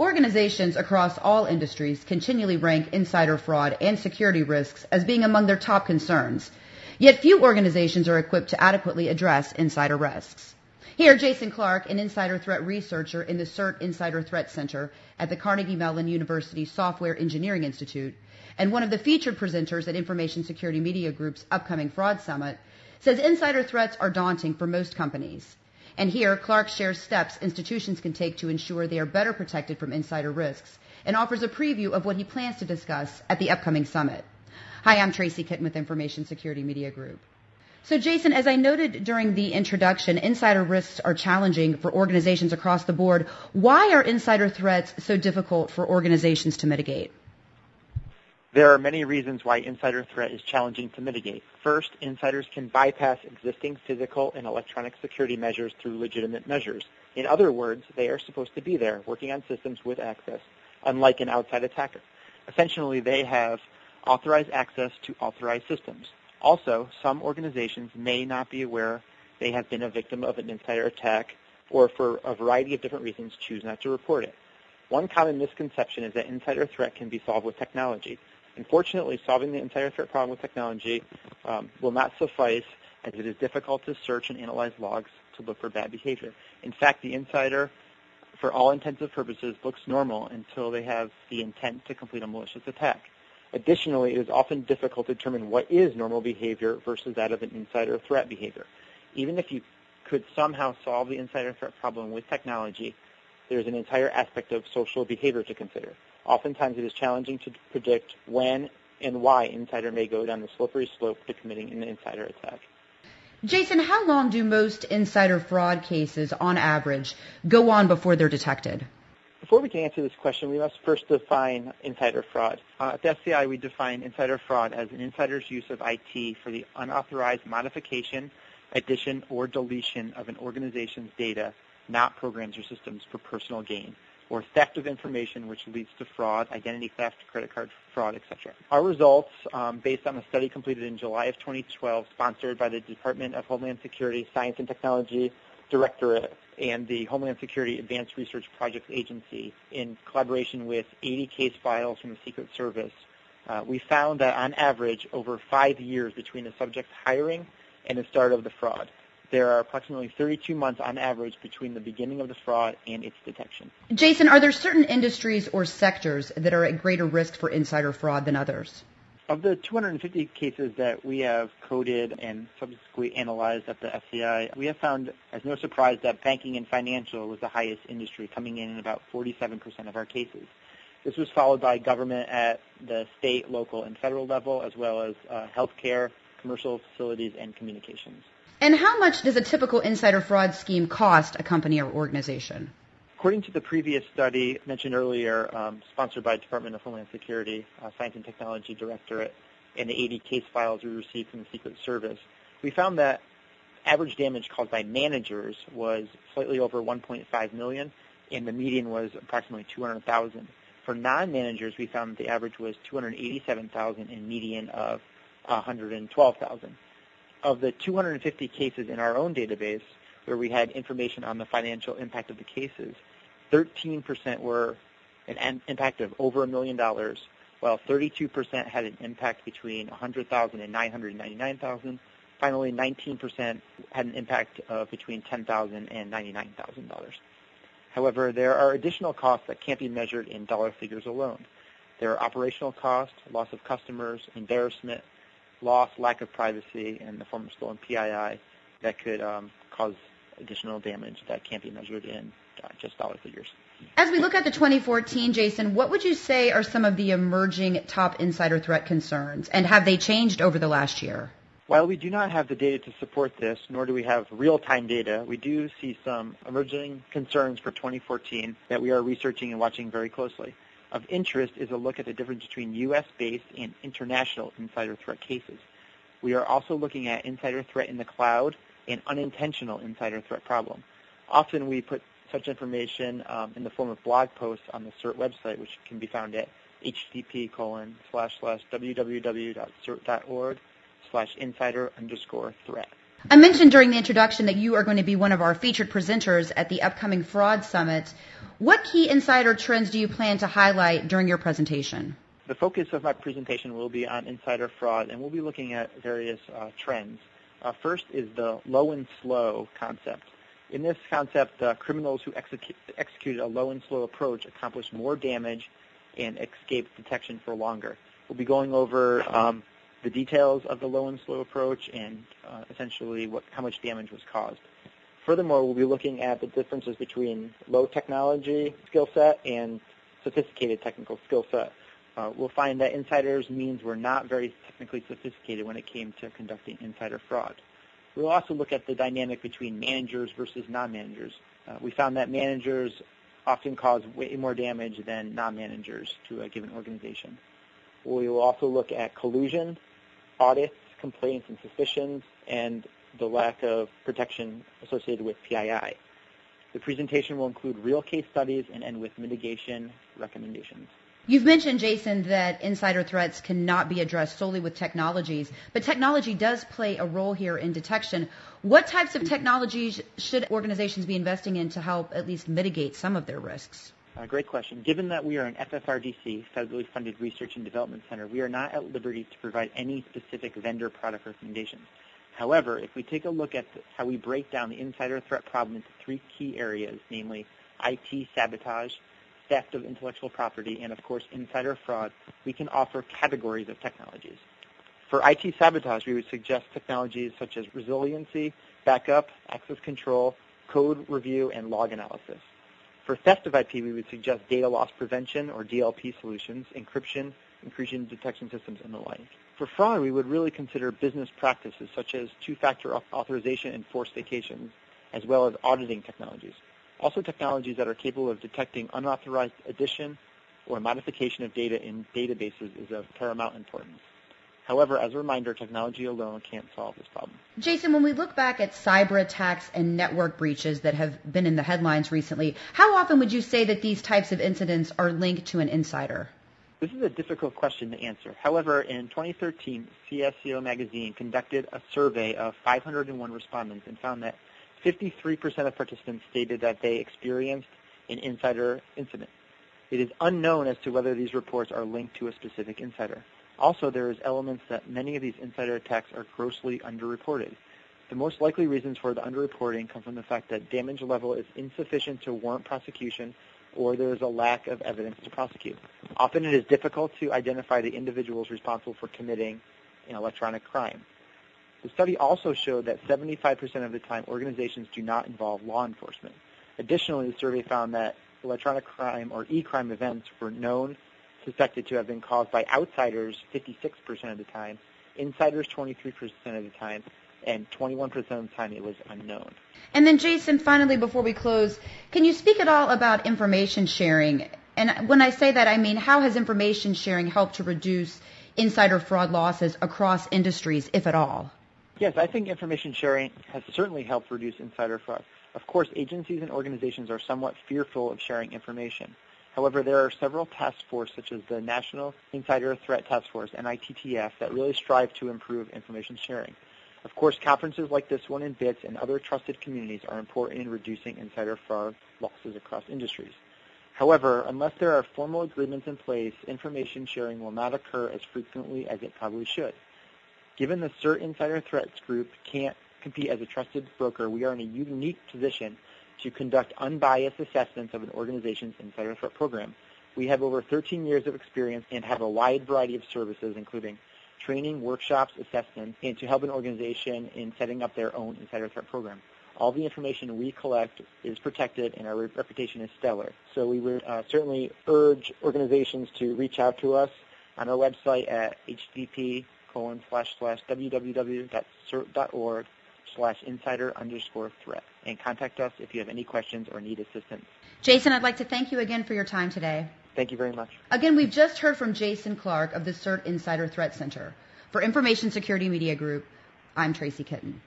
Organizations across all industries continually rank insider fraud and security risks as being among their top concerns. Yet few organizations are equipped to adequately address insider risks. Here, Jason Clark, an insider threat researcher in the CERT Insider Threat Center at the Carnegie Mellon University Software Engineering Institute, and one of the featured presenters at Information Security Media Group's upcoming Fraud Summit, says insider threats are daunting for most companies. And here, Clark shares steps institutions can take to ensure they are better protected from insider risks and offers a preview of what he plans to discuss at the upcoming summit. Hi, I'm Tracy Kitten with Information Security Media Group. So Jason, as I noted during the introduction, insider risks are challenging for organizations across the board. Why are insider threats so difficult for organizations to mitigate? There are many reasons why insider threat is challenging to mitigate. First, insiders can bypass existing physical and electronic security measures through legitimate measures. In other words, they are supposed to be there, working on systems with access, unlike an outside attacker. Essentially, they have authorized access to authorized systems. Also, some organizations may not be aware they have been a victim of an insider attack or for a variety of different reasons choose not to report it. One common misconception is that insider threat can be solved with technology. Unfortunately, solving the insider threat problem with technology um, will not suffice as it is difficult to search and analyze logs to look for bad behavior. In fact, the insider, for all intents and purposes, looks normal until they have the intent to complete a malicious attack. Additionally, it is often difficult to determine what is normal behavior versus that of an insider threat behavior. Even if you could somehow solve the insider threat problem with technology, there's an entire aspect of social behavior to consider. Oftentimes it is challenging to predict when and why insider may go down the slippery slope to committing an insider attack. Jason, how long do most insider fraud cases, on average, go on before they're detected? Before we can answer this question, we must first define insider fraud. Uh, at the FCI, we define insider fraud as an insider's use of IT for the unauthorized modification, addition, or deletion of an organization's data, not programs or systems, for personal gain or theft of information which leads to fraud, identity theft, credit card fraud, etc. Our results, um, based on a study completed in July of 2012, sponsored by the Department of Homeland Security Science and Technology Directorate and the Homeland Security Advanced Research Projects Agency in collaboration with 80 case files from the Secret Service, uh, we found that on average, over five years between the subject's hiring and the start of the fraud, there are approximately 32 months on average between the beginning of the fraud and its detection. Jason, are there certain industries or sectors that are at greater risk for insider fraud than others? Of the 250 cases that we have coded and subsequently analyzed at the FCI, we have found, as no surprise, that banking and financial was the highest industry, coming in at about 47% of our cases. This was followed by government at the state, local, and federal level, as well as uh, healthcare, commercial facilities, and communications. And how much does a typical insider fraud scheme cost a company or organization? According to the previous study mentioned earlier, um, sponsored by Department of Homeland Security, uh, Science and Technology Directorate, and the 80 case files we received from the Secret Service, we found that average damage caused by managers was slightly over 1.5 million, and the median was approximately 200,000. For non-managers, we found the average was 287,000 and median of 112,000 of the 250 cases in our own database where we had information on the financial impact of the cases, 13% were an impact of over a million dollars, while 32% had an impact between 100,000 and 999,000. Finally, 19% had an impact of between 10,000 and $99,000. However, there are additional costs that can't be measured in dollar figures alone. There are operational costs, loss of customers, embarrassment, loss, lack of privacy, and the form of stolen PII that could um, cause additional damage that can't be measured in uh, just dollar figures. As we look at the 2014, Jason, what would you say are some of the emerging top insider threat concerns, and have they changed over the last year? While we do not have the data to support this, nor do we have real-time data, we do see some emerging concerns for 2014 that we are researching and watching very closely of interest is a look at the difference between U.S.-based and international insider threat cases. We are also looking at insider threat in the cloud and unintentional insider threat problem. Often we put such information um, in the form of blog posts on the CERT website, which can be found at http colon slash slash www.cert.org slash insider underscore threat. I mentioned during the introduction that you are going to be one of our featured presenters at the upcoming Fraud Summit. What key insider trends do you plan to highlight during your presentation? The focus of my presentation will be on insider fraud, and we'll be looking at various uh, trends. Uh, first is the low and slow concept. In this concept, uh, criminals who execu- executed a low and slow approach accomplished more damage and escaped detection for longer. We'll be going over um, the details of the low and slow approach and uh, essentially what, how much damage was caused. Furthermore, we'll be looking at the differences between low technology skill set and sophisticated technical skill set. Uh, we'll find that insiders means were not very technically sophisticated when it came to conducting insider fraud. We'll also look at the dynamic between managers versus non-managers. Uh, we found that managers often cause way more damage than non-managers to a given organization. We will also look at collusion, audits, complaints, and suspicions, and the lack of protection associated with PII. The presentation will include real case studies and end with mitigation recommendations. You've mentioned, Jason, that insider threats cannot be addressed solely with technologies, but technology does play a role here in detection. What types of mm-hmm. technologies should organizations be investing in to help at least mitigate some of their risks? Uh, great question. Given that we are an FFRDC, federally funded research and development center, we are not at liberty to provide any specific vendor product recommendations. However, if we take a look at the, how we break down the insider threat problem into three key areas, namely IT sabotage, theft of intellectual property, and of course insider fraud, we can offer categories of technologies. For IT sabotage, we would suggest technologies such as resiliency, backup, access control, code review, and log analysis. For theft of IP, we would suggest data loss prevention or DLP solutions, encryption, intrusion detection systems, and the like. For fraud, we would really consider business practices such as two-factor authorization and forced vacations, as well as auditing technologies. Also technologies that are capable of detecting unauthorized addition or modification of data in databases is of paramount importance. However, as a reminder, technology alone can't solve this problem. Jason, when we look back at cyber attacks and network breaches that have been in the headlines recently, how often would you say that these types of incidents are linked to an insider? This is a difficult question to answer. However, in 2013, CSO magazine conducted a survey of 501 respondents and found that 53% of participants stated that they experienced an insider incident. It is unknown as to whether these reports are linked to a specific insider. Also, there is elements that many of these insider attacks are grossly underreported. The most likely reasons for the underreporting come from the fact that damage level is insufficient to warrant prosecution or there is a lack of evidence to prosecute. Often it is difficult to identify the individuals responsible for committing an electronic crime. The study also showed that 75% of the time organizations do not involve law enforcement. Additionally, the survey found that electronic crime or e-crime events were known, suspected to have been caused by outsiders 56% of the time, insiders 23% of the time, and 21% of the time it was unknown. And then, Jason, finally, before we close, can you speak at all about information sharing? And when I say that, I mean how has information sharing helped to reduce insider fraud losses across industries, if at all? Yes, I think information sharing has certainly helped reduce insider fraud. Of course, agencies and organizations are somewhat fearful of sharing information. However, there are several task forces, such as the National Insider Threat Task Force, NITTF, that really strive to improve information sharing. Of course, conferences like this one in BITS and other trusted communities are important in reducing insider fraud losses across industries. However, unless there are formal agreements in place, information sharing will not occur as frequently as it probably should. Given the CERT Insider Threats Group can't compete as a trusted broker, we are in a unique position to conduct unbiased assessments of an organization's insider threat program. We have over 13 years of experience and have a wide variety of services, including training, workshops, assessments, and to help an organization in setting up their own insider threat program. All the information we collect is protected and our reputation is stellar. So we would uh, certainly urge organizations to reach out to us on our website at http colon slash www.cert.org slash insider underscore threat and contact us if you have any questions or need assistance. Jason, I'd like to thank you again for your time today. Thank you very much. Again, we've just heard from Jason Clark of the CERT Insider Threat Center. For Information Security Media Group, I'm Tracy Kitten.